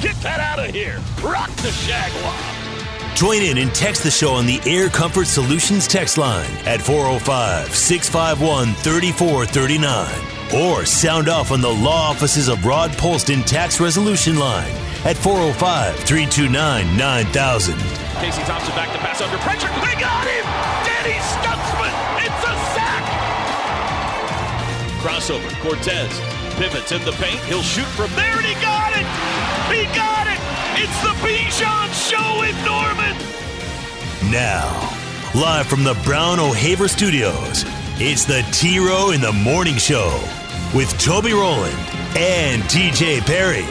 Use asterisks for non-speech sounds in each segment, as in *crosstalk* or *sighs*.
Get that out of here. Rock the Shagwa. Join in and text the show on the Air Comfort Solutions text line at 405 651 3439. Or sound off on the law offices of Rod Polston Tax Resolution line at 405 329 9000. Casey Thompson back to pass under pressure. They got him! Danny Stutsman! It's a sack! Crossover. Cortez pivots in the paint. He'll shoot from there, and he got it! He got it! It's the Bijan Show with Norman! Now, live from the Brown O'Haver Studios, it's the T Row in the Morning Show with Toby Rowland and TJ Perry.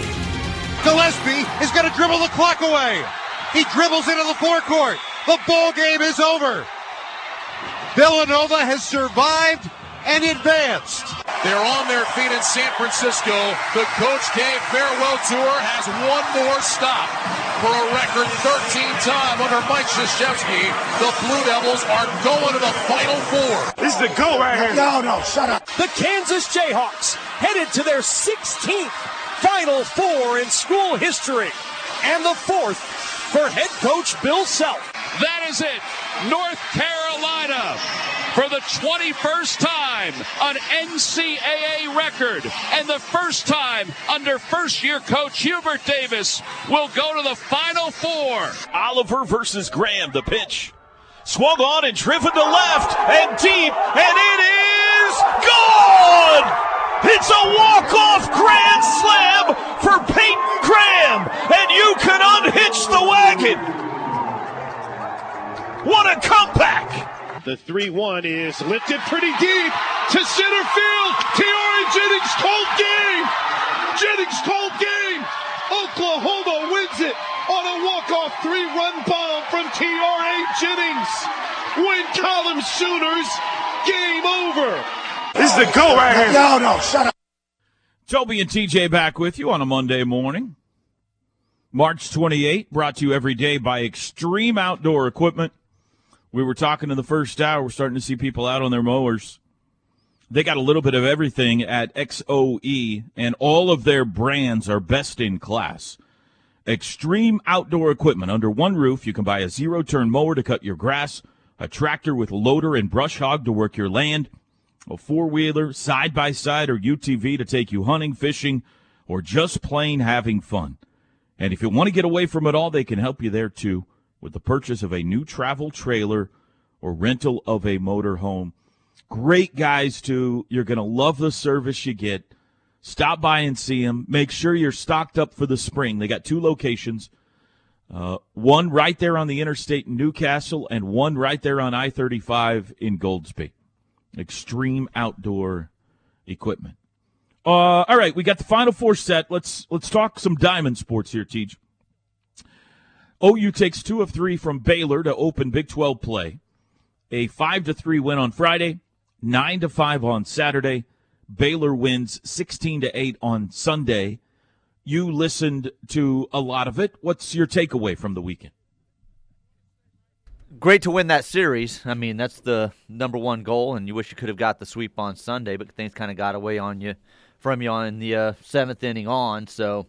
Gillespie is going to dribble the clock away. He dribbles into the forecourt. The ball game is over. Villanova has survived and advanced. They're on their feet in San Francisco. The Coach K farewell tour has one more stop. For a record 13 time under Mike Krzyzewski, the Blue Devils are going to the Final Four. This is the go right here. No, no, shut up. The Kansas Jayhawks headed to their 16th Final Four in school history and the fourth for head coach Bill Self. That is it. North Carolina for the 21st time an NCAA record and the first time under first year coach Hubert Davis will go to the final four. Oliver versus Graham, the pitch. Swung on and driven to left and deep, and it is gone! It's a walk-off grand slam for Peyton Graham, and you can unhitch the wagon. What a comeback! The 3 1 is lifted pretty deep to center field. Tiare Jennings cold game. Jennings called game. Oklahoma wins it on a walk-off three-run bomb from Tiare Jennings. Win column Sooners. Game over. This is the go right here. No, no, shut up. Toby and TJ back with you on a Monday morning. March 28, brought to you every day by Extreme Outdoor Equipment. We were talking in the first hour, we're starting to see people out on their mowers. They got a little bit of everything at XOE, and all of their brands are best in class. Extreme outdoor equipment under one roof. You can buy a zero turn mower to cut your grass, a tractor with loader and brush hog to work your land, a four wheeler, side by side, or UTV to take you hunting, fishing, or just plain having fun. And if you want to get away from it all, they can help you there too with the purchase of a new travel trailer or rental of a motor home. Great guys, too. You're going to love the service you get. Stop by and see them. Make sure you're stocked up for the spring. They got two locations. Uh, one right there on the interstate in Newcastle, and one right there on I 35 in Goldsby. Extreme outdoor equipment. Uh, all right, we got the final four set. Let's let's talk some diamond sports here, Teach. OU takes two of three from Baylor to open Big 12 play. A five to three win on Friday, nine to five on Saturday. Baylor wins 16 to 8 on Sunday. You listened to a lot of it. What's your takeaway from the weekend? Great to win that series. I mean, that's the number one goal, and you wish you could have got the sweep on Sunday, but things kind of got away on you from you on the uh, seventh inning on. So,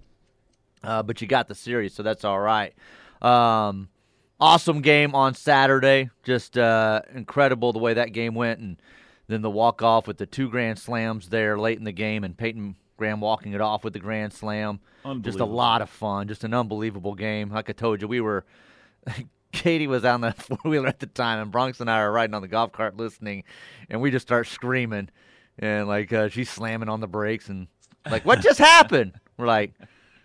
uh, but you got the series, so that's all right. Um, awesome game on Saturday. Just uh, incredible the way that game went, and then the walk off with the two grand slams there late in the game, and Peyton Graham walking it off with the grand slam. Just a lot of fun. Just an unbelievable game. Like I told you, we were. *laughs* Katie was on the *laughs* four wheeler at the time, and Bronx and I are riding on the golf cart listening, and we just start screaming, and like uh, she's slamming on the brakes, and like, what just happened? We're like,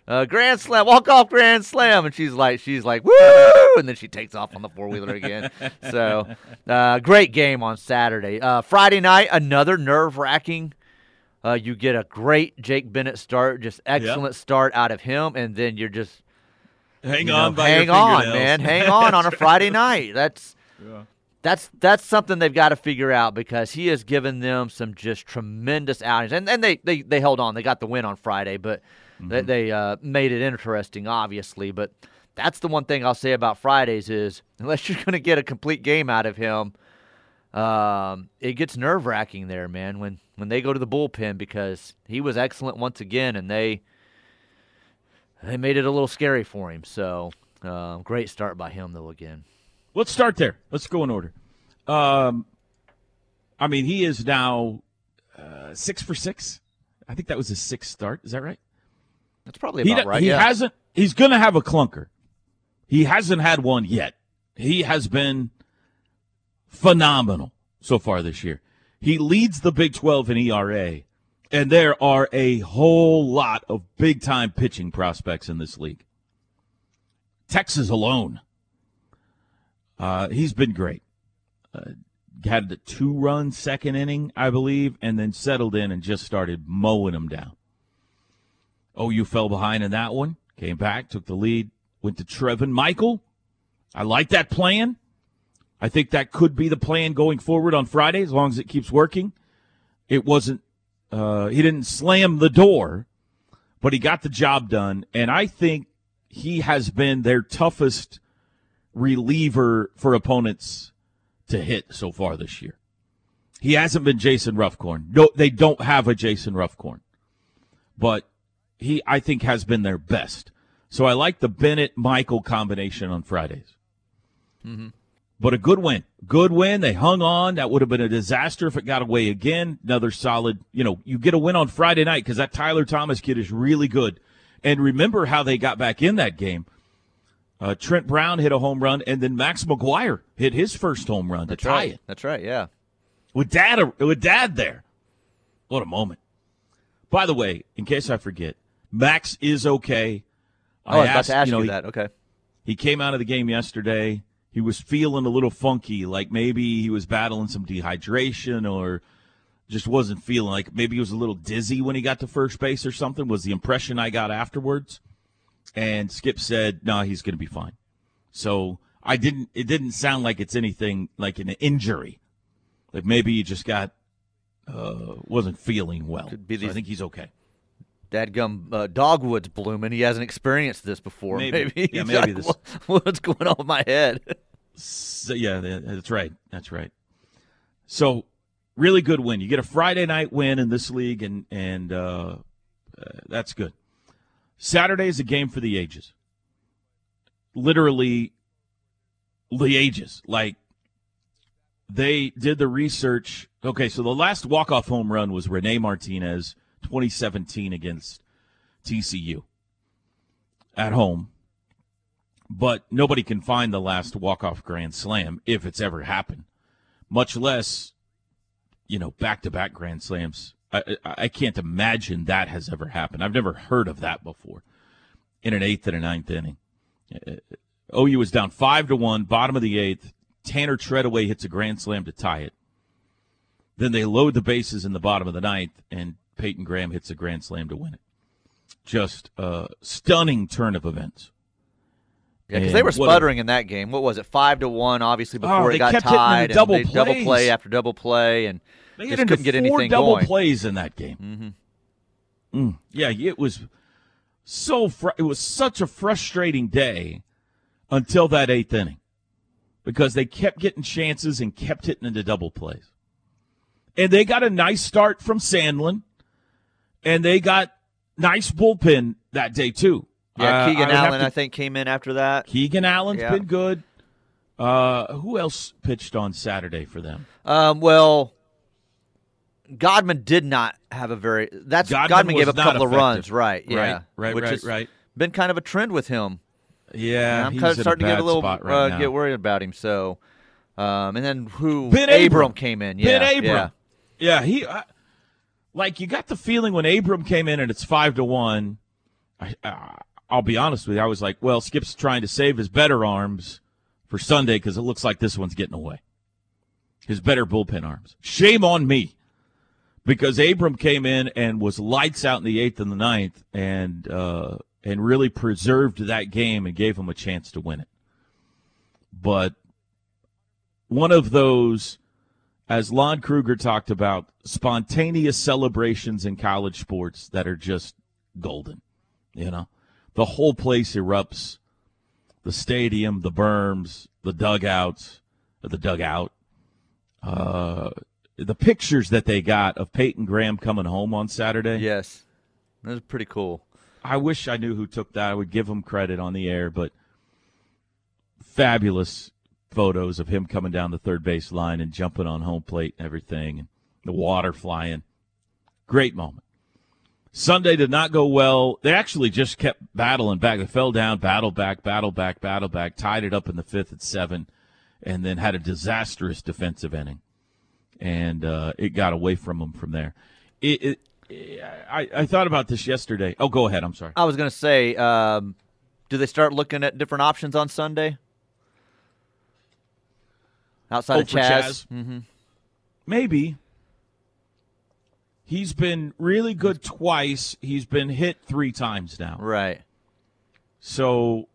uh, grand slam, walk off grand slam, and she's like, she's like, woo, and then she takes off on the four wheeler again. so, uh, great game on Saturday. Uh, Friday night, another nerve wracking. Uh, you get a great Jake Bennett start, just excellent yep. start out of him, and then you're just Hang you on, know, by hang on, man, hang on on a *laughs* Friday night. That's that's that's something they've got to figure out because he has given them some just tremendous outings, and and they they, they held on. They got the win on Friday, but they, they uh, made it interesting, obviously. But that's the one thing I'll say about Fridays is *laughs* unless you're going to get a complete game out of him, um, it gets nerve wracking there, man. When when they go to the bullpen because he was excellent once again, and they they made it a little scary for him. So uh, great start by him though again. Let's start there. Let's go in order. Um, I mean, he is now uh, six for six. I think that was his sixth start. Is that right? That's probably He, about d- right. he yeah. hasn't. He's going to have a clunker. He hasn't had one yet. He has been phenomenal so far this year. He leads the Big 12 in ERA, and there are a whole lot of big time pitching prospects in this league. Texas alone. Uh, he's been great. Uh, had the two run second inning, I believe, and then settled in and just started mowing them down. OU fell behind in that one, came back, took the lead, went to Trevin Michael. I like that plan. I think that could be the plan going forward on Friday as long as it keeps working. It wasn't, uh, he didn't slam the door, but he got the job done. And I think he has been their toughest reliever for opponents to hit so far this year. He hasn't been Jason Ruffcorn. No, they don't have a Jason Ruffcorn. But he, I think, has been their best. So I like the Bennett Michael combination on Fridays. Mm-hmm. But a good win. Good win. They hung on. That would have been a disaster if it got away again. Another solid, you know, you get a win on Friday night because that Tyler Thomas kid is really good. And remember how they got back in that game. Uh, Trent Brown hit a home run, and then Max McGuire hit his first home run That's to tie right. it That's right. Yeah. with dad with dad there. What a moment! By the way, in case I forget, Max is okay. Oh, I was about asked, to ask you, know, he- that. Okay. he came out of the game yesterday. He was feeling a little funky, like maybe he was battling some dehydration or just wasn't feeling like maybe he was a little dizzy when he got to first base or something, was the impression I got afterwards. And Skip said, no, he's going to be fine. So I didn't, it didn't sound like it's anything like an injury. Like maybe he just got, uh, wasn't feeling well. Could be So I think he's okay. Dadgum uh, dogwood's blooming. He hasn't experienced this before. Maybe. Maybe. Yeah, maybe like, this- "What- What's going on with my head? So, yeah, that's right. That's right. So, really good win. You get a Friday night win in this league, and and uh, uh, that's good. Saturday is a game for the ages. Literally, the ages. Like they did the research. Okay, so the last walk off home run was Rene Martinez, 2017 against TCU at home but nobody can find the last walk-off grand slam if it's ever happened much less you know back-to-back grand slams I, I, can't imagine that has ever happened. I've never heard of that before. In an eighth and a ninth inning. Uh, ou was down five to one bottom of the eighth. Tanner Tredaway hits a grand slam to tie it. Then they load the bases in the bottom of the ninth and peyton graham hits a grand slam to win it. Just a stunning turn of events. Yeah, because they were what a- sputtering in that game. What was it, five to one? Obviously, before Oh, it got kept hitting the tied, double double play after double play, and They just couldn't get four anything double going. plays in that game. Mm-hmm. Yeah, it was so fr- it was such a frustrating day until that eighth inning because they kept getting chances and kept hitting into double plays, and they got a nice start from Sandlin, and they got nice bullpen that day too. Yeah, Uh, Keegan I Allen, to- I think, came in after that. Keegan Allen's Yeah. been good. Uh, who else pitched on Saturday for them? Um, well, Godman did not have a very. That's Godman Godman, gave up a couple of runs, right? Yeah, Right, right, which right, has right. Been kind of a trend with him. Yeah, And I'm kind of starting to get a little right uh, get worried about him. So, um, and then who? Ben Abram Abram. came in. Yeah, Ben Abram. yeah. Yeah, he I, like you got the feeling when Abram came in and it's five to one. I, uh, I'll be honest with you. I was like, well, Skip's trying to save his better arms for Sunday because it looks like this one's getting away. His better bullpen arms. Shame on me because Abram came in and was lights out in the eighth and the ninth, and uh, and really preserved that game and gave him a chance to win it. But one of those, as Lon Kruger talked about, spontaneous celebrations in college sports that are just golden. You know, the whole place erupts. The stadium, the berms, the dugouts, the dugout. Uh, the pictures that they got of Peyton Graham coming home on Saturday. Yes, that was pretty cool. I wish I knew who took that. I would give him credit on the air, but fabulous photos of him coming down the third base line and jumping on home plate and everything, and the water flying. Great moment. Sunday did not go well. They actually just kept battling back. They fell down, battled back, battled back, battled back, tied it up in the fifth at seven, and then had a disastrous defensive inning. And uh, it got away from them from there. It, it, I, I thought about this yesterday. Oh, go ahead. I'm sorry. I was going to say, um, do they start looking at different options on Sunday? Outside Oh, of Chaz? Chaz? Mm-hmm. Maybe. He's been really good twice. He's been hit three times now. Right. So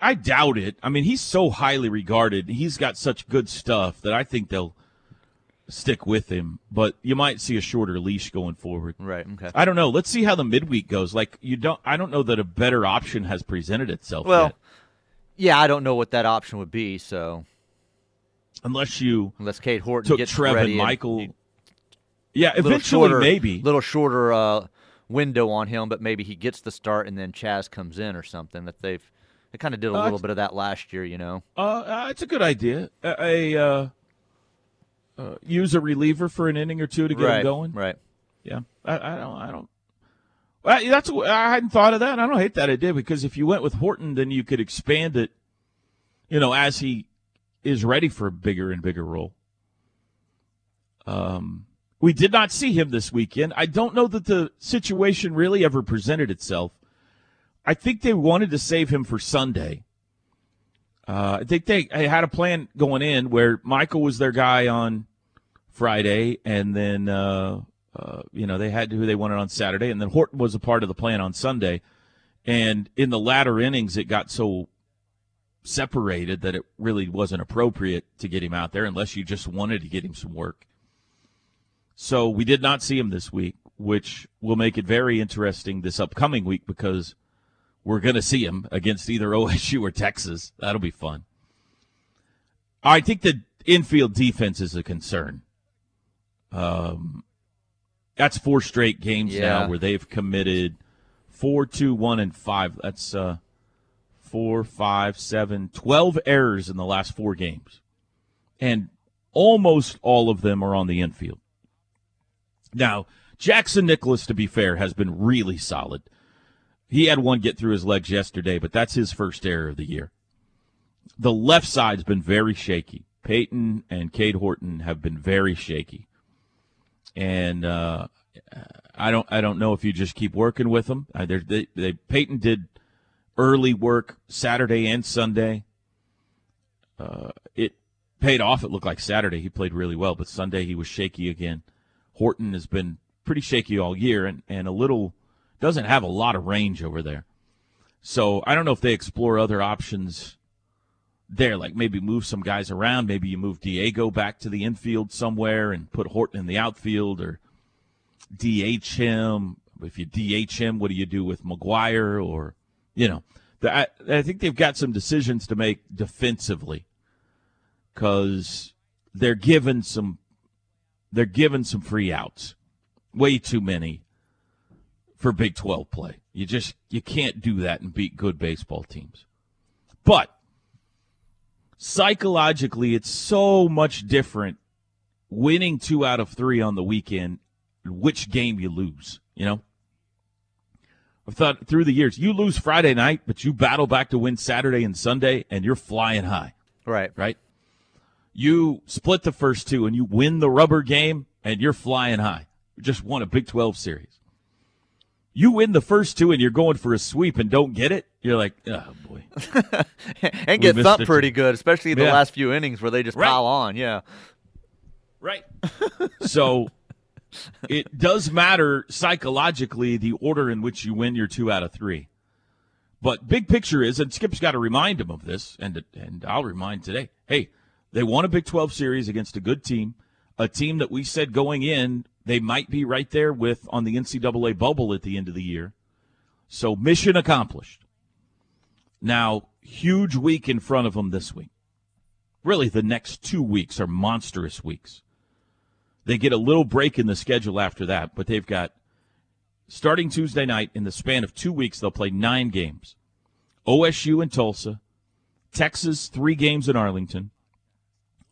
I doubt it. I mean, he's so highly regarded. He's got such good stuff that I think they'll stick with him. But you might see a shorter leash going forward. Right. Okay. I don't know. Let's see how the midweek goes. Like you don't I don't know that a better option has presented itself Well, yet. yeah, I don't know what that option would be. So Unless you unless Cade Horton took ready and- Michael Yeah, eventually shorter, maybe. A little shorter uh, window on him, but maybe he gets the start and then Chaz comes in or something. That they've they kind of did a Uh, little bit of that last year, you know. Uh, uh, it's a good idea. A, a uh, use a reliever for an inning or two to get right. him going. Right. Yeah, I, I don't. I don't. Well, that's I hadn't thought of that. I don't hate that idea because if you went with Horton, then you could expand it. You know, as he is ready for a bigger and bigger role. Um, we did not see him this weekend. I don't know that the situation really ever presented itself. I think they wanted to save him for Sunday. Uh, I think they had a plan going in where Michael was their guy on Friday, and then uh, uh, you know they had who they wanted on Saturday, and then Horton was a part of the plan on Sunday. And in the latter innings, it got so separated that it really wasn't appropriate to get him out there unless you just wanted to get him some work. So we did not see him this week, which will make it very interesting this upcoming week because we're going to see him against either *laughs* OSU or Texas. That'll be fun. I think the infield defense is a concern. Um, that's four straight games Yeah. now where they've committed four, two, one, and five. That's uh, four, five, seven, twelve errors in the last four games, and almost all of them are on the infield. Now, Jackson Nicklaus, to be fair, has been really solid. He had one get through his legs yesterday, but that's his first error of the year. The left side's been very shaky. Peyton and Cade Horton have been very shaky, and uh, I don't I don't know if you just keep working with them. Uh, they, they Peyton did early work Saturday and Sunday. Uh, it paid off. It looked like Saturday he played really well, but Sunday he was shaky again. Horton has been pretty shaky all year and, and a little doesn't have a lot of range over there. So I don't know if they explore other options there, like maybe move some guys around. Maybe you move Diego back to the infield somewhere and put Horton in the outfield or DH him. If you DH him, what do you do with McGuire or, you know, the, I, I think they've got some decisions to make defensively because they're given some they're given some free outs, way too many for Big 12 play. You just you can't do that and beat good baseball teams. But psychologically, it's so much different winning two out of three on the weekend, which game you lose. You know, I've thought through the years, you lose Friday night, but you battle back to win Saturday and Sunday, and you're flying high Right. right? You split the first two and you win the rubber game and you're flying high. You just won a Big 12 series. You win the first two and you're going for a sweep and don't get it. You're like, oh boy. *laughs* and get missed thumped pretty good, especially the Yeah. last few innings where they just Right. pile on. Yeah. Right. so it does matter psychologically the order in which you win your two out of three. But big picture is, and Skip's got to remind him of this, and and I'll remind today. Hey, they won a Big 12 series against a good team, a team that we said going in they might be right there with on the NCAA bubble at the end of the year. So mission accomplished. Now, huge week in front of them this week. Really, the next two weeks are monstrous weeks. They get a little break in the schedule after that, but they've got starting Tuesday night in the span of two weeks, they'll play nine games. OSU in Tulsa, Texas, three games in Arlington,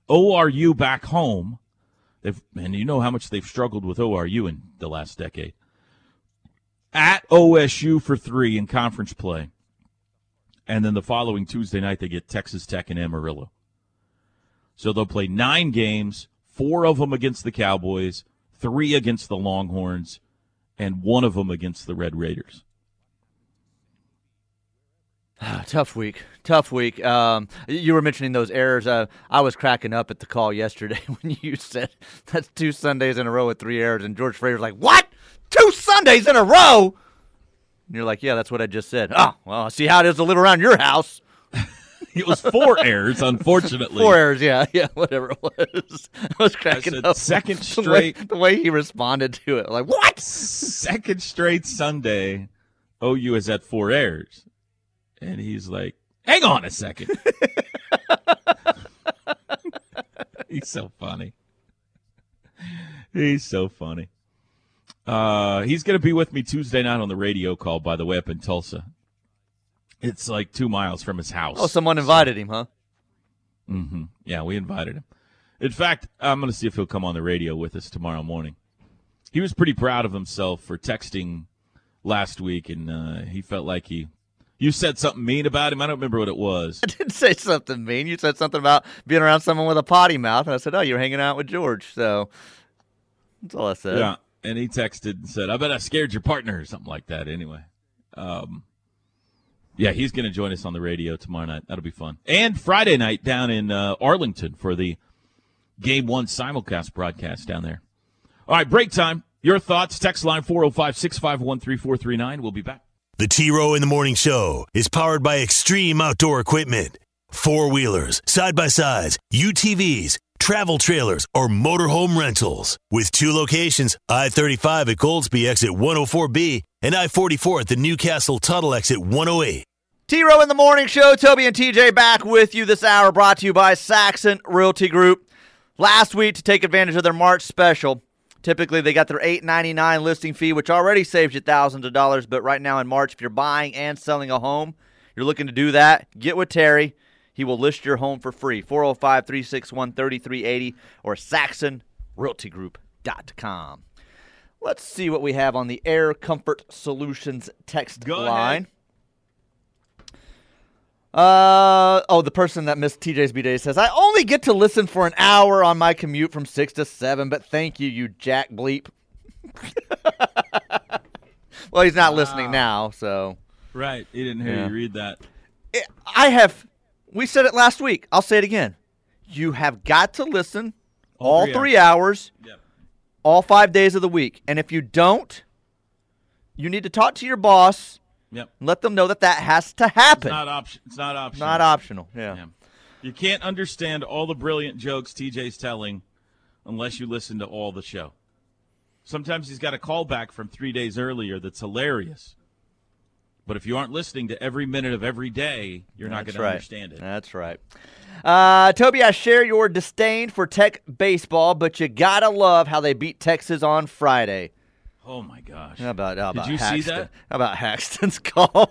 ORU back home, They've, and you know how much they've struggled with ORU in the last decade. At OSU for three in conference play. And then the following Tuesday night, they get Texas Tech and Amarillo. So they'll play nine games, four of them against the Cowboys, three against the Longhorns, and one of them against the Red Raiders. *sighs* Tough week. Tough week. Um, you were mentioning those errors. Uh, I was cracking up at the call yesterday *laughs* when you said that's two Sundays in a row with three errors, and George Frazier's like, "What? Two Sundays in a row?" And you're like, "Yeah, that's what I just said." Oh, well, see how it is to live around your house. *laughs* it was four errors, unfortunately. Four errors, yeah, *laughs* yeah, whatever it was. I was cracking I up. Second the way, straight. the way he responded to it, like what? Second straight Sunday, OU has at four errors. And he's like, hang on a second. *laughs* he's so funny. He's so funny. Uh, he's going to be with me Tuesday night on the radio call, by the way, up in Tulsa. It's like two miles from his house. Oh, someone invited him, huh? Mm-hmm. Yeah, we invited him. In fact, I'm going to see if he'll come on the radio with us tomorrow morning. He was pretty proud of himself for texting last week, and uh, he felt like he you said something mean about him. I don't remember what it was. *laughs* I didn't say something mean. You said something about being around someone with a potty mouth, and I said, "Oh, you're hanging out with George." So that's all I said. Yeah, and he texted and said, "I bet I scared your partner" or something like that. Anyway, um, yeah, he's going to join us on the radio tomorrow night. That'll be fun. And Friday night down in uh, Arlington for the Game One simulcast broadcast down there. All right, break time. Your thoughts? Text line 405 651 3439. We'll be back. The T Row in the Morning Show is powered by Extreme Outdoor Equipment. Four wheelers, side by sides, UTVs, travel trailers, or motorhome rentals. With two locations I 35 at Goldsby exit 104B and I 44 at the Newcastle Tuttle exit 108. T Row in the Morning Show. Toby and TJ back with you this hour, brought to you by Saxon Realty Group. Last week, to take advantage of their March special, Typically, they got their $8.99 listing fee, which already saves you thousands of dollars. But right now in March, if you're buying and selling a home, you're looking to do that, get with Terry. He will list your home for free. 405 361 3380 or SaxonRealtyGroup.com. Let's see what we have on the Air Comfort Solutions text Go line. ahead. Uh oh, the person that missed TJ's B Day says, I only get to listen for an hour on my commute from six to seven, but thank you, you jack bleep. *laughs* well, he's not listening now, so Right. He didn't hear Yeah. you read that. It- I have. We said it last week. I'll say it again. You have got to listen all, three three hours, Yep. all five days of the week, and if you don't, you need to talk to your boss. Yep. Let them know that that has to happen. It's not option. It's not optional. Not optional. Yeah. Yeah. You can't understand all the brilliant jokes TJ's telling unless you listen to all the show. Sometimes he's got a callback from three days earlier that's hilarious. But if you aren't listening to every minute of every day, you're not going That's to understand it. That's right. Uh, Toby, I share your disdain for Tech baseball, but you gotta love how they beat Texas on Friday. Oh my gosh! How about how Did about you see that? How about Haxton's *laughs* call?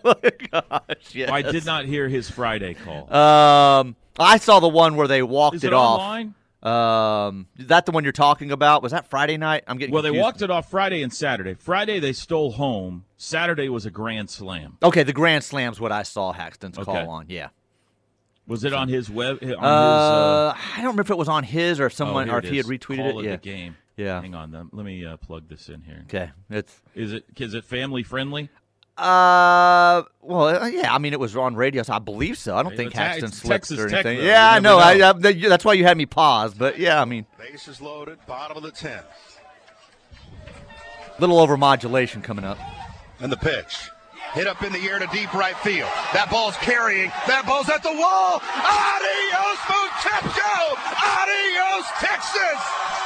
Gosh, yes. I did not hear his Friday call. Um, I saw the one where they walked Is it, it off. online? Um, is that the one you're talking about? Was that Friday night? I'm getting Well, they walked it off Friday and Saturday. Friday they stole home. Saturday was a grand slam. Okay, the Grand Slam's what I saw Haxton's Okay. call on. Yeah. Was it on his web? On his, Uh, uh, I don't remember if it was on his or if someone, here or if he had retweeted Call it. Yeah. the game. Yeah. Hang on, then. let me uh, plug this in here. Okay. It's Is it is it family friendly? Uh, well, uh, yeah. I mean, it was on radio, so I believe so. I don't Hey, think Haxton it's slipped or anything. though. yeah, You I know. I, know. I, that's why you had me pause. But yeah, I mean, Bases loaded, bottom of the 10th. little over modulation coming up. And the pitch. Hit up in the air to deep right field. That ball's carrying. That ball's at the wall. Adios, Muchacho! Adios, Texas!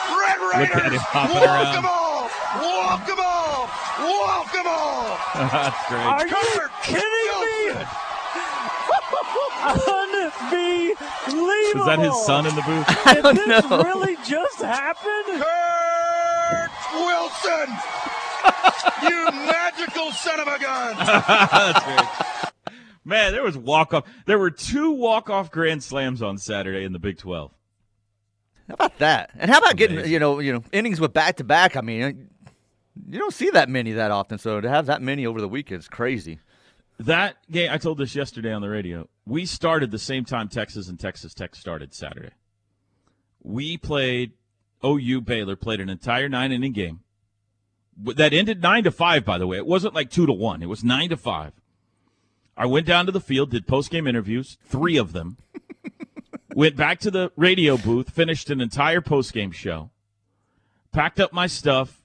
Red Raiders! him hopping Walk around. them off! Walk them off! Walk them off! *laughs* That's great. Are you Kurt kidding me? Unbelievable. Is that his son in the booth? *laughs* Did don't this know. really just happen? Kurt Wilson! *laughs* you magical son of a gun! *laughs* That's great. Man, there was walk off. There were two walk off grand slams on Saturday in the Big Twelve. How about that? And how about getting you know you know innings with back to back? I mean, you don't see that many that often. So to have that many over the weekend is crazy. That game, I told this yesterday on the radio. We started the same time Texas and Texas Tech started Saturday. We played OU Baylor played an entire nine inning game that ended nine to five. By the way, it wasn't like two to one. It was nine to five. I went down to the field, did post game interviews, three of them. *laughs* went back to the radio booth, finished an entire post game show, packed up my stuff,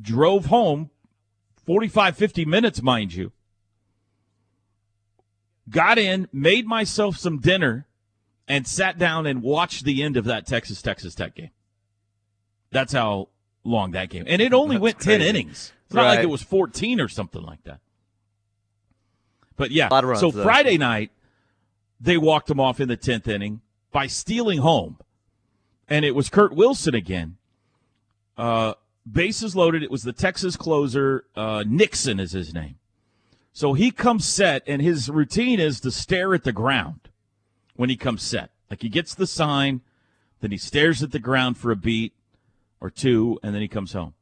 drove home, 45, 50 minutes, mind you got in, made myself some dinner, and sat down and watched the end of that Texas Texas Tech game. That's how long that game. And it *laughs* only That's went 10 innings. It's not like it was 14 or something like that. But yeah, runs, so though. Friday night, they walked him off in the 10th inning by stealing home. And it was Kurt Wilson again. Uh, bases loaded. It was the Texas closer, uh, Nixon is his name. So he comes set, and his routine is to stare at the ground when he comes set. Like he gets the sign, then he stares at the ground for a beat or two, and then he comes home.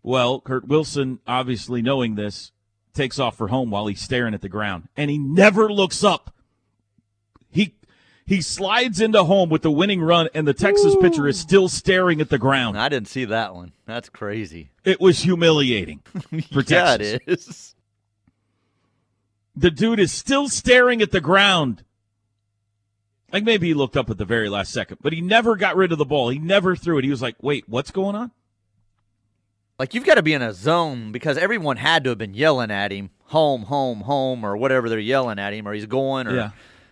Well, Kurt Wilson, obviously knowing this, takes off for home while he's staring at the ground, and he never looks up. He he slides into home with the winning run, and the Texas pitcher is still staring at the ground. I didn't see that one. That's crazy. It was humiliating *laughs* for yeah, Texas. it is. the dude is still staring at the ground. Like maybe he looked up at the very last second, but he never got rid of the ball. He never threw it. He was like, "Wait, what's going on?" Like you've got to be in a zone because everyone had to have been yelling at him, home, home, home, or whatever they're yelling at him, or he's going, or Yeah.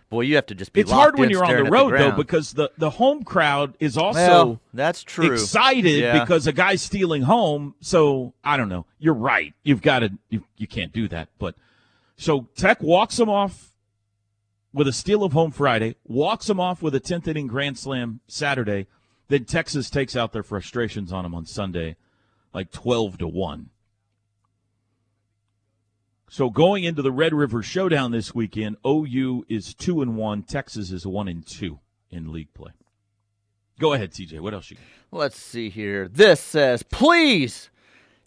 boy, you have to just be. It's hard when you're on the road though because the the home crowd is also well, that's true. excited Yeah. because a guy's stealing home. So I don't know. You're right. You've got to. You, you can't do that. But so Tech walks him off with a steal of home Friday, walks him off with a 10th inning grand slam Saturday. Then Texas takes out their frustrations on him on Sunday, like 12 to one. So going into the Red River Showdown this weekend, OU is two and one. Texas is one and two in league play. Go ahead, TJ. What else you? got? Let's see here. This says, please,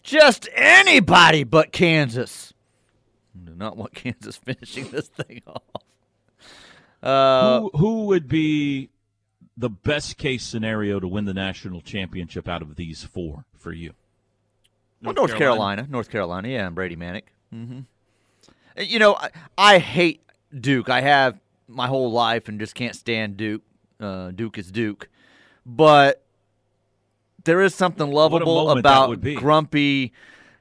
just anybody but Kansas. I do not want *laughs* Kansas finishing this thing *laughs* off. Uh, who who would be the best case scenario to win the national championship out of these four for you? well, North Carolina. North Carolina, yeah, and Brady Manek. Mm-hmm. You know, I, I hate Duke. I have my whole life and just can't stand Duke. Uh, Duke is Duke, but there is something lovable about grumpy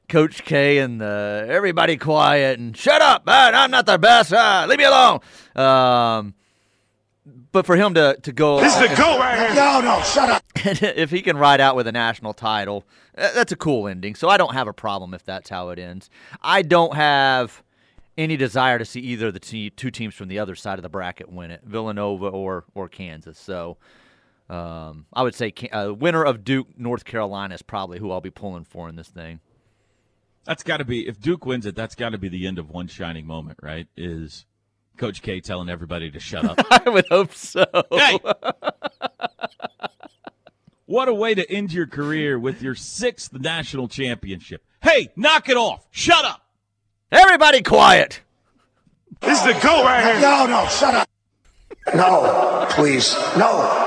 Coach K and the everybody quiet and shut up. Ah, I'm not the best. Ah, leave me alone. Um, but for him to to go, This is the goal right here. No, no, shut up. *laughs* if he can ride out with a national title, uh, that's a cool ending. So I don't have a problem if that's how it ends. I don't have any desire to see either of the te- two teams from the other side of the bracket win it, Villanova or or Kansas. So um, I would say Ca- uh, winner of Duke North Carolina is probably who I'll be pulling for in this thing. That's got to be if Duke wins it. That's got to be the end of one shining moment, right? Is Coach K telling everybody to shut up? *laughs* I would hope so. hey, what a way to end your career with your sixth national championship. Hey, knock it off! Shut up! Everybody quiet. This is the goal right here. No, no, shut up. No, please. No.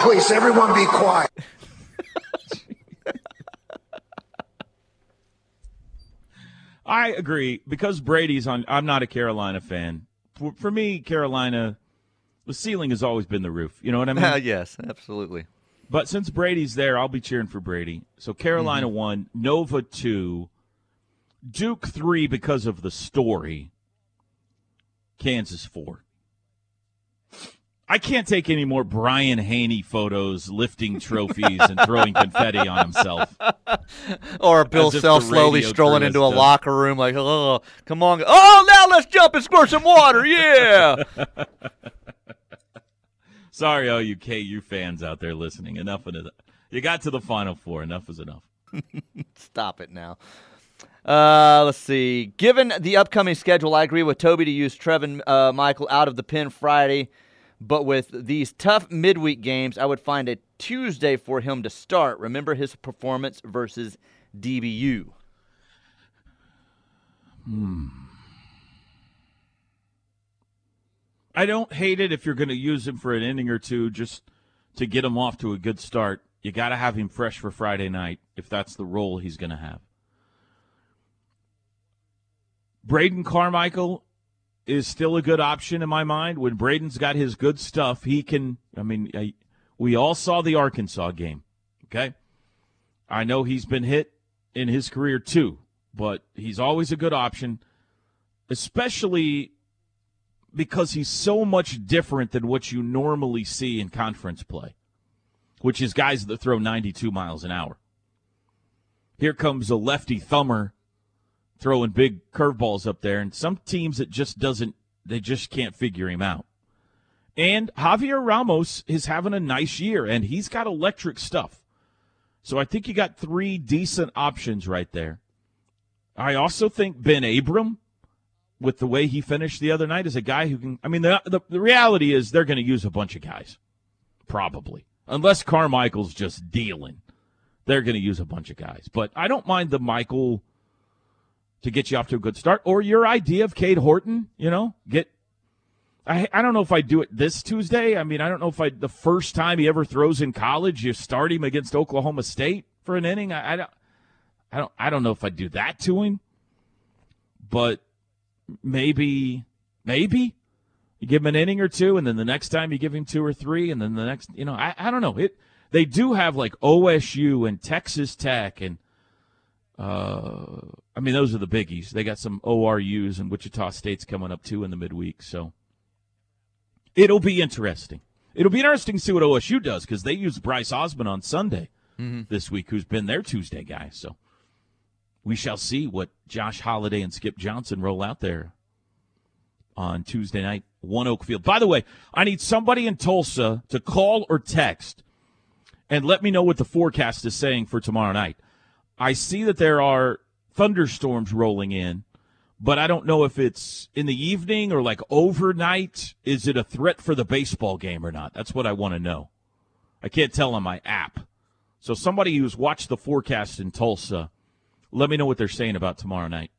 Please, everyone be quiet. I agree because Brady's on. I'm not a Carolina fan. For, for me, Carolina, the ceiling has always been the roof. You know what I mean? *laughs* Yes, absolutely. But since Brady's there, I'll be cheering for Brady. So Carolina Mm-hmm. one, Nova two. Duke three because of the story. Kansas four. I can't take any more Brian Haney photos lifting trophies and throwing confetti on himself. *laughs* or Bill Self slowly strolling into a done. locker room like, oh, come on. Oh, now let's jump and squirt some water. Yeah. *laughs* Sorry, all you KU fans out there listening. Enough of it. You got to the Final Four. Enough is enough. *laughs* Stop it now. Uh, let's see. Given the upcoming schedule, I agree with Toby to use Trevin uh, Michael out of the pen Friday. But with these tough midweek games, I would find a Tuesday for him to start. Remember his performance versus DBU. Hmm. I don't hate it if you're going to use him for an inning or two just to get him off to a good start. You got to have him fresh for Friday night if that's the role he's going to have. Braden Carmichael is still a good option in my mind. When Braden's got his good stuff, he can. I mean, I, we all saw the Arkansas game. Okay. I know he's been hit in his career too, but he's always a good option, especially because he's so much different than what you normally see in conference play, which is guys that throw 92 miles an hour. Here comes a lefty thumber throwing big curveballs up there, and some teams it just doesn't, they just can't figure him out. And Javier Ramos is having a nice year, and he's got electric stuff. So I think you got three decent options right there. I also think Ben Abram with the way he finished the other night is a guy who can. I mean, the the, the reality is they're going to use a bunch of guys, probably, unless Carmichael's just dealing. They're going to use a bunch of guys, but I don't mind the Michael to get you off to a good start, or your idea of Cade Horton. You know, get. I I don't know if I do it this Tuesday. I mean, I don't know if I the first time he ever throws in college, you start him against Oklahoma State for an inning. I, I don't. I don't. I don't know if I do that to him, but maybe maybe you give him an inning or two and then the next time you give him two or three and then the next you know i, I don't know it they do have like osu and texas tech and uh i mean those are the biggies. They got some orus and wichita state's coming up too in the midweek so. It'll be interesting. It'll be interesting to see what osu does because they use bryce osmond on sunday this week who's been their tuesday guy so. We shall see what Josh Holliday and Skip Johnson roll out there on Tuesday night, ONEOK Field. By the way, I need somebody in Tulsa to call or text and let me know what the forecast is saying for tomorrow night. I see that there are thunderstorms rolling in, but I don't know if it's in the evening or like overnight. Is it a threat for the baseball game or not? That's what I want to know. I can't tell on my app. So somebody who's watched the forecast in Tulsa, let me know what they're saying about tomorrow night.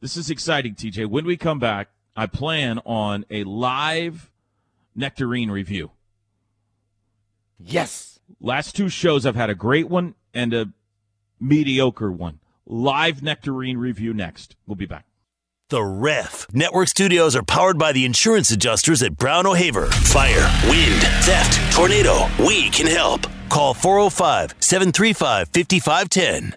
This is exciting, TJ. When we come back, I plan on a live Nectarine review. Yes. Last two shows, I've had a great one and a mediocre one. Live Nectarine review next. We'll be back. The Ref. Network studios are powered by the insurance adjusters at Brown O'Haver. Fire, wind, theft, tornado. We can help. Call 405 735 5510.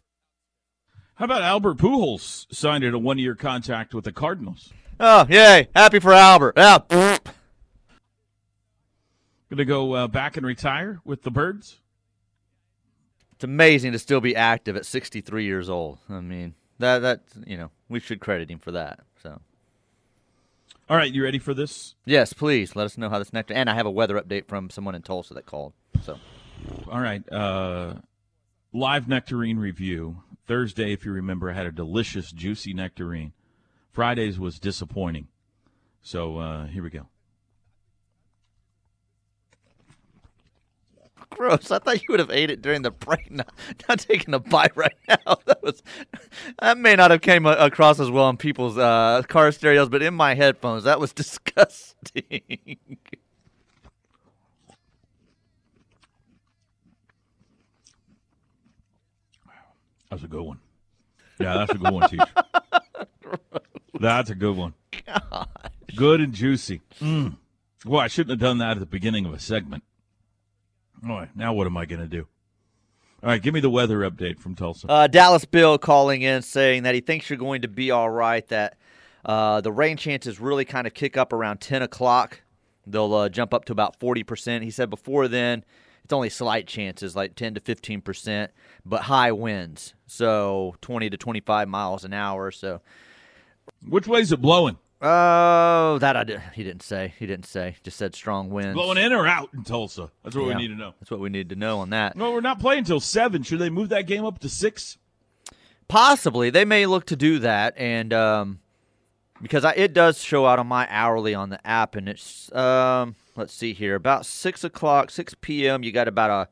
How about Albert Pujols signed a one year contract with the Cardinals? Oh, yay. Happy for Albert. Yeah. Going to go uh, back and retire with the Birds? It's amazing to still be active at 63 years old. I mean, that that you know, we should credit him for that. So, All right, you ready for this? yes, please let us know how this nectar. And I have a weather update from someone in Tulsa that called. So, All right. Uh, live nectarine review. Thursday, if you remember, I had a delicious, juicy nectarine. Fridays was disappointing. So uh, here we go. Gross. I thought you would have ate it during the break. *laughs* Not, not taking a bite right *laughs* now. That was that may not have came across as well on people's uh, car stereos, but in my headphones, that was *laughs* disgusting. That's a good one. Yeah, that's a good one, Teach. that's a good one. Good and juicy. Mm. Well, I shouldn't have done that at the beginning of a segment. All right, now what am I going to do? All right, give me the weather update from Tulsa. Uh, Dallas Bill calling in saying that he thinks you're going to be all right. That uh, the rain chances really kind of kick up around 10 o'clock. They'll uh, jump up to about 40%. He said before then, it's only slight chances, like 10 to 15%, but high winds. So 20 to 25 miles an hour. So, which way is it blowing? Oh, that I did. He didn't say. He didn't say. Just said strong winds. Blowing in or out in Tulsa? That's what Yeah, we need to know. That's what we need to know on that. No, we're not playing until seven. Should they move that game up to six? Possibly, they may look to do that, and um, because I, it does show out on my hourly on the app, and it's um, let's see here, about six o'clock, six p.m. You got about a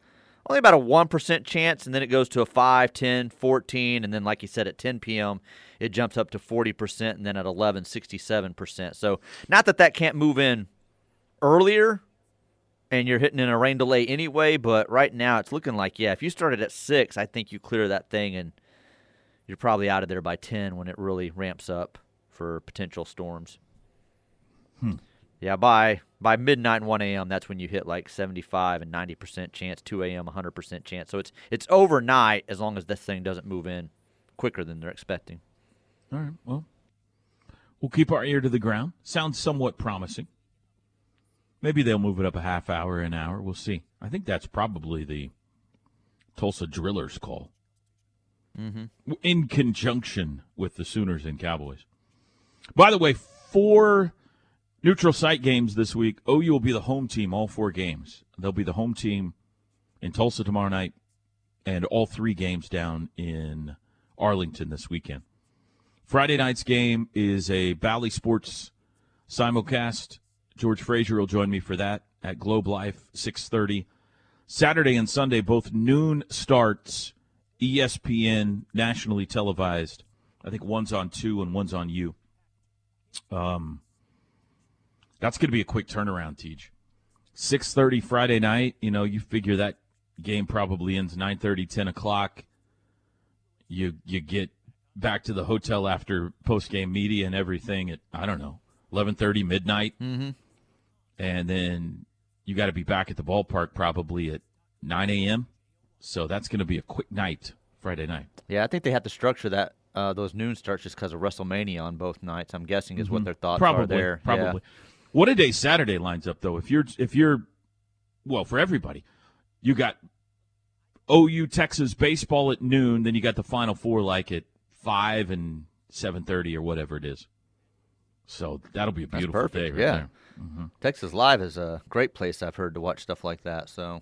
only about a one percent chance, and then it goes to a 5, 10, 14, and then like you said, at ten p.m. it jumps up to forty percent, and then at 11, 67 percent. So not that that can't move in earlier. And you're hitting in a rain delay anyway, but right now it's looking like yeah. If you started at six, I think you clear that thing and you're probably out of there by 10 when it really ramps up for potential storms. Hmm. Yeah, by by midnight and 1 a.m., that's when you hit like 75 and 90% chance, 2 a.m., 100% chance. So it's it's overnight as long as this thing doesn't move in quicker than they're expecting. All right. Well, we'll keep our ear to the ground. Sounds somewhat promising. Maybe they'll move it up a half hour, an hour. We'll see. I think that's probably the Tulsa Drillers call. Mm-hmm. in conjunction with the Sooners and Cowboys. By the way, four neutral site games this week. OU will be the home team all four games. They'll be the home team in Tulsa tomorrow night and all three games down in Arlington this weekend. Friday night's game is a Bally Sports simulcast. George Frazier will join me for that at Globe Life, 630. Saturday and Sunday, both noon starts. ESPN nationally televised. I think one's on two and one's on you. Um, that's going to be a quick turnaround, Teach. Six thirty Friday night. You know, you figure that game probably ends 9:30, 10 o'clock. You you get back to the hotel after post game media and everything at I don't know 11:30 midnight, mm-hmm. and then you got to be back at the ballpark probably at 9 a.m. So that's going to be a quick night Friday night. Yeah, I think they have to structure that uh, those noon starts just because of WrestleMania on both nights. I'm guessing is what Mhm. their thoughts probably, are there. Probably. Yeah. What a day Saturday lines up though. If you're if you're well for everybody, you got OU Texas baseball at noon, then you got the Final Four like at five and seven thirty or whatever it is. So that'll be a That's beautiful perfect. day right yeah. there. Mhm. Texas Live is a great place I've heard to watch stuff like that. So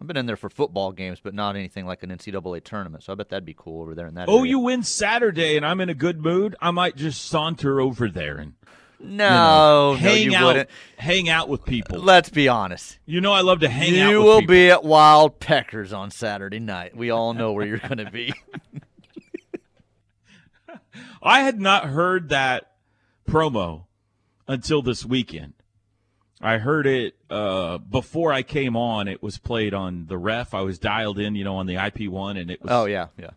I've been in there for football games, but not anything like an NCAA tournament. So I bet that'd be cool over there in that. Oh, area. you win Saturday and I'm in a good mood. I might just saunter over there and No, you know, no, hang you out, wouldn't. hang out with people. Let's be honest. You know I love to hang out. you will people. be at Wild Peckers on Saturday night. We all know where you're going to be. *laughs* I had not heard that promo until this weekend. I heard it uh, before I came on. It was played on the ref. I was dialed in, you know, on the IP one, and it was oh yeah, yeah.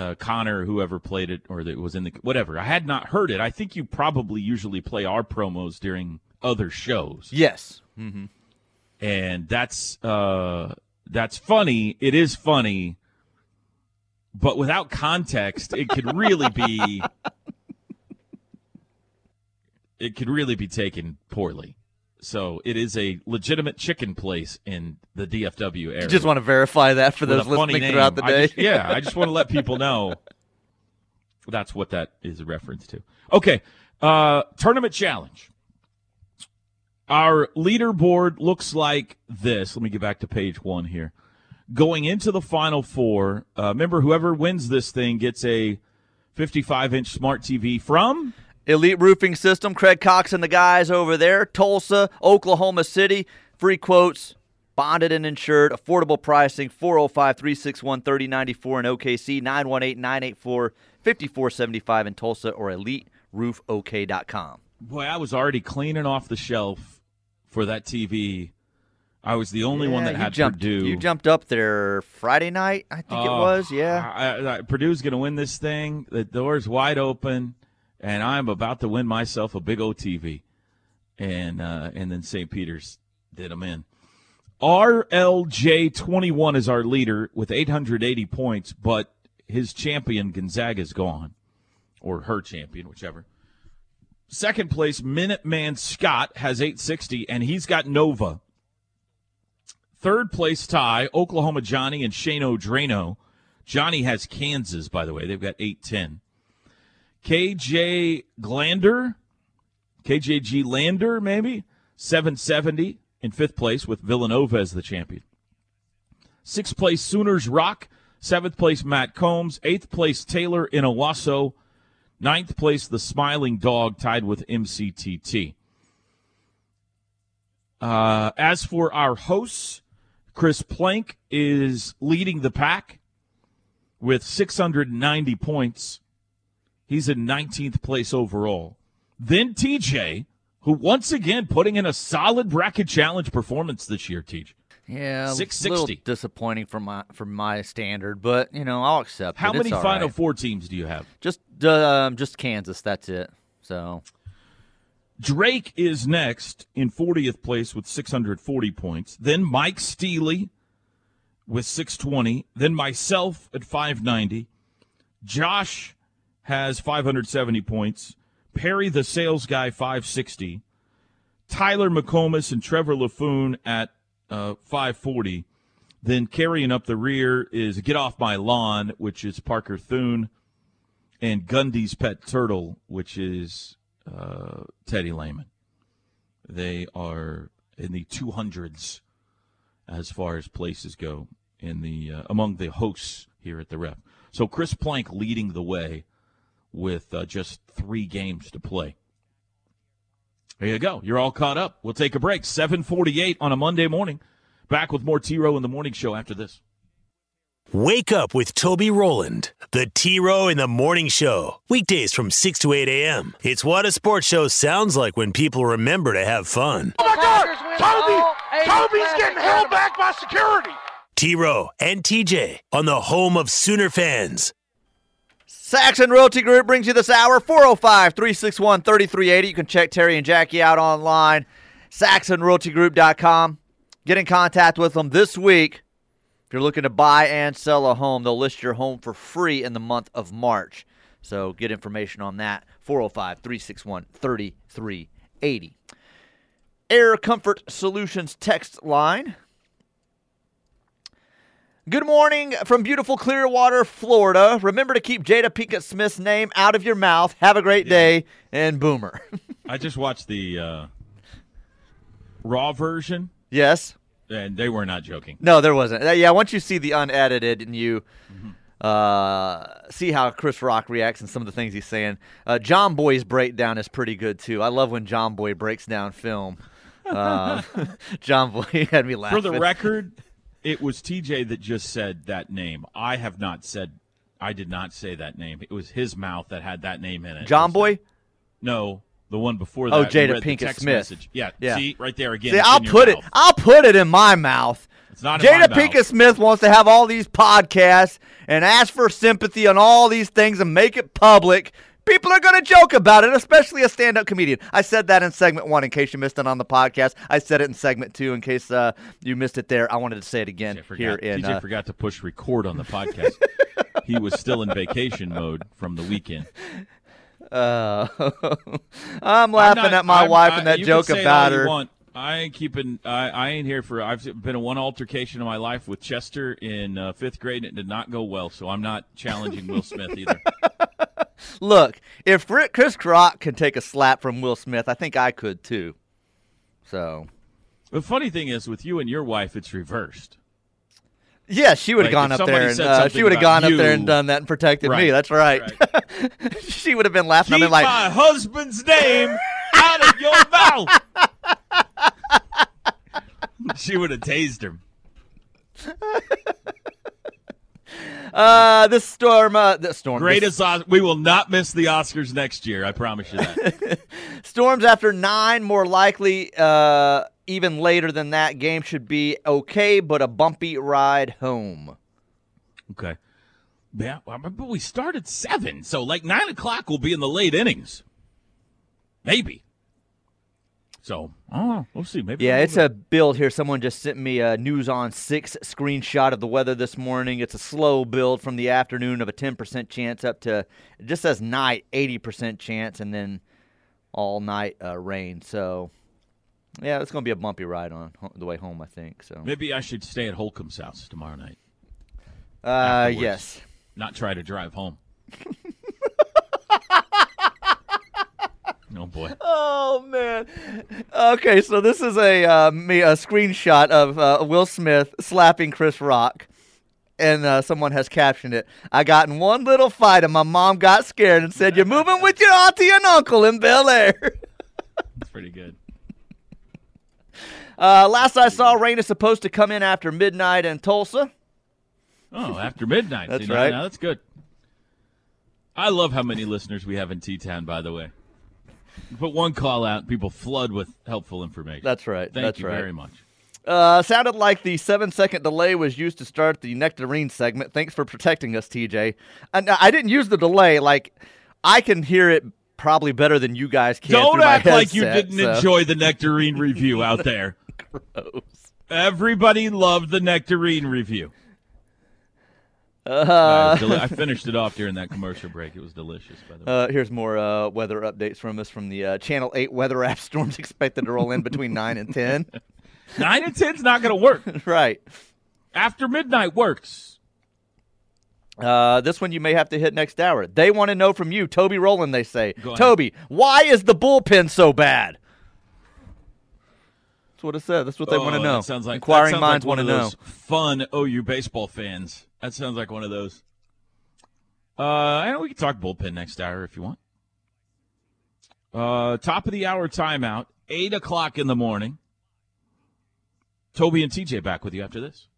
uh, Connor, whoever played it, or that was in the whatever. I had not heard it. I think you probably usually play our promos during other shows, Yes. Mm-hmm. and that's uh, that's funny. It is funny, but without context, it could really be. It could really be taken poorly. So it is a legitimate chicken place in the DFW area. You just want to verify that for those listening throughout the I day. just- yeah, I just want to let people know that's what that is a reference to. Okay, uh, tournament challenge. Our leaderboard looks like this. Let me get back to page one here. Going into the final four, uh, remember whoever wins this thing gets a 55 inch smart TV from Elite Roofing System, Craig Cox and the guys over there, Tulsa, Oklahoma City, free quotes, bonded and insured, affordable pricing, 405 361 3094 in OKC, 918 984 5475 in Tulsa, or eliteroofok.com. Boy, I was already cleaning off the shelf for that TV. I was the only one that had jumped, Purdue. You jumped up there Friday night, I think it Oh, was. Yeah. I, I, Purdue's going to win this thing. The door's wide open, and I'm about to win myself a big old TV. And uh, and then St. Peter's did them in. RLJ21 is our leader with 880 points, but his champion Gonzaga is gone, or her champion, whichever. Second place, Minuteman Scott has 860, and he's got Nova. Third place tie, Oklahoma Johnny and Shane O'Drano. Johnny has Kansas, by the way. They've got 810. KJ Glander, KJG Lander, maybe, 770 in fifth place with Villanova as the champion. Sixth place, Sooners Rock. Seventh place, Matt Combs. Eighth place, Taylor Inawaso. Ninth place, the Smiling Dog, tied with MCTT. Uh, as for our hosts, Chris Plank is leading the pack with 690 points. He's in 19th place overall. Then TJ, who once again putting in a solid bracket challenge performance this year, TJ. Yeah, six sixty. a little sixty. disappointing from my from my standard, but you know I'll accept How it. Many Final right. Four teams do you have? Just um, just Kansas. That's it. So Drake is next in 40th place with 640 points. Then Mike Steely with 620. Then myself at 590. Josh has 570 points. Perry, the sales guy, 560. Tyler McComas and Trevor LaFoon at uh, 540. Then carrying up the rear is Get Off My Lawn, which is Parker Thune, and Gundy's Pet Turtle, which is uh, Teddy Lehman. They are in the 200s as far as places go in the uh, among the hosts here at the Rep. So Chris Plank leading the way with uh, just three games to play. There you go. You're all caught up. We'll take a break. 748 on a Monday morning. Back with more T-Row in the morning show after this. Wake up with Toby Rowland, the T Row in the Morning Show. Weekdays from 6 to 8 a.m. It's what a sports show sounds like when people remember to have fun. Oh my God! Toby! Toby's getting held back by security! T Row and TJ on the home of Sooner fans. Saxon Realty Group brings you this hour 405 361 3380. You can check Terry and Jackie out online, saxonrealtygroup.com. Get in contact with them this week. If you're looking to buy and sell a home, they'll list your home for free in the month of March. So get information on that 405 361 3380. Air Comfort Solutions text line. Good morning from beautiful Clearwater, Florida. Remember to keep Jada Pinkett Smith's name out of your mouth. Have a great day, and Boomer. *laughs* I just watched the uh, raw version, yes. And they were not joking. No, there wasn't. Uh, Yeah, once you see the unedited and you uh, see how Chris Rock reacts and some of the things he's saying, uh, John Boy's breakdown is pretty good too. I love when John Boy breaks down film. Uh, *laughs* *laughs* John Boy *laughs* had me laughing. For the record, it was TJ that just said that name. I have not said. I did not say that name. It was his mouth that had that name in it. John Boy. No, the one before that. Oh, Jada Pinkett text Smith. Message. Yeah, Yeah. See, right there again. See, I'll put it. I'll put it in my mouth. It's not in Jada. Pinkett Smith wants to have all these podcasts and ask for sympathy on all these things and make it public. People are going to joke about it, especially a stand-up comedian. I said that in segment one, in case you missed it on the podcast. I said it in segment two, in case uh, you missed it there. I wanted to say it again forgot. here in. TJ Uh, forgot to push record on the *laughs* podcast. he was still in vacation mode from the weekend. Uh, *laughs* I'm laughing I'm not- at my I'm- wife I- and that joke can say it about her. want. I ain't keeping. I, I ain't here for. I've been in one altercation in my life with Chester in uh, fifth grade, and it did not go well. So I'm not challenging Will Smith either. *laughs* Look, if Rick, Chris Rock can take a slap from Will Smith, I think I could too. So, The funny thing is, with you and your wife, it's reversed. Yeah, she would have Like, gone up there and uh, she would have gone up there and done that and protected me. That's right. *laughs* she would have been laughing. I've like, my husband's name out of your *laughs* mouth. she would have tased him. uh, this storm, uh, this storm, Greatest. Os- we will not miss the Oscars next year. I promise you that. *laughs* storms after nine, more likely, uh, even later than that. Game should be okay, but a bumpy ride home. okay. Yeah, but we start at seven, so like nine o'clock will be in the late innings. Maybe. So, oh, we'll see. Maybe Yeah, it's a build here. Someone just sent me a news on six screenshot of the weather this morning. It's a slow build from the afternoon of a 10% chance up to it just says night 80% chance and then all night uh, rain. So, yeah, it's going to be a bumpy ride on the way home, I think. So, Maybe I should stay at Holcomb's house tomorrow night. uh, afterwards. yes. Not try to drive home. oh boy. *laughs* Oh man. Okay, so this is a uh, me a screenshot of uh, Will Smith slapping Chris Rock, and uh, someone has captioned it. I got in one little fight, and my mom got scared and said, "You're moving with your auntie and uncle in Bel Air." *laughs* That's pretty good. Uh, last I saw, rain is supposed to come in after midnight in Tulsa. Oh, after midnight. That's See, right. Now, that's good. I love how many listeners we have in T Town, by the way. You Put one call out, people flood with helpful information. That's right. Thank that's you right. very much. Uh, sounded like the seven second delay was used to start the nectarine segment. Thanks for protecting us, TJ. And I didn't use the delay. Like I can hear it probably better than you guys can. Don't act like you didn't so- enjoy the Nectarine review out *laughs* there. Everybody loved the Nectarine review. Uh, deli- I finished it off during that commercial break. It was delicious, by the way. Uh, here's more uh, weather updates from us from the uh, Channel 8 weather app. *laughs* Storms expected to roll in between 9 and 10. *laughs* Nine and ten's not going to work. right. After midnight works. Uh, this one you may have to hit next hour. They want to know from you, Toby Rowland, they say. Toby, why is the bullpen so bad? That's what it said. That's what they want to Oh, know. Sounds like Inquiring sounds minds like want to know. Fun OU baseball fans. That sounds like one of those. Uh, and we can talk bullpen next hour if you want. Uh, top of the hour timeout, eight o'clock in the morning. Toby and TJ back with you after this.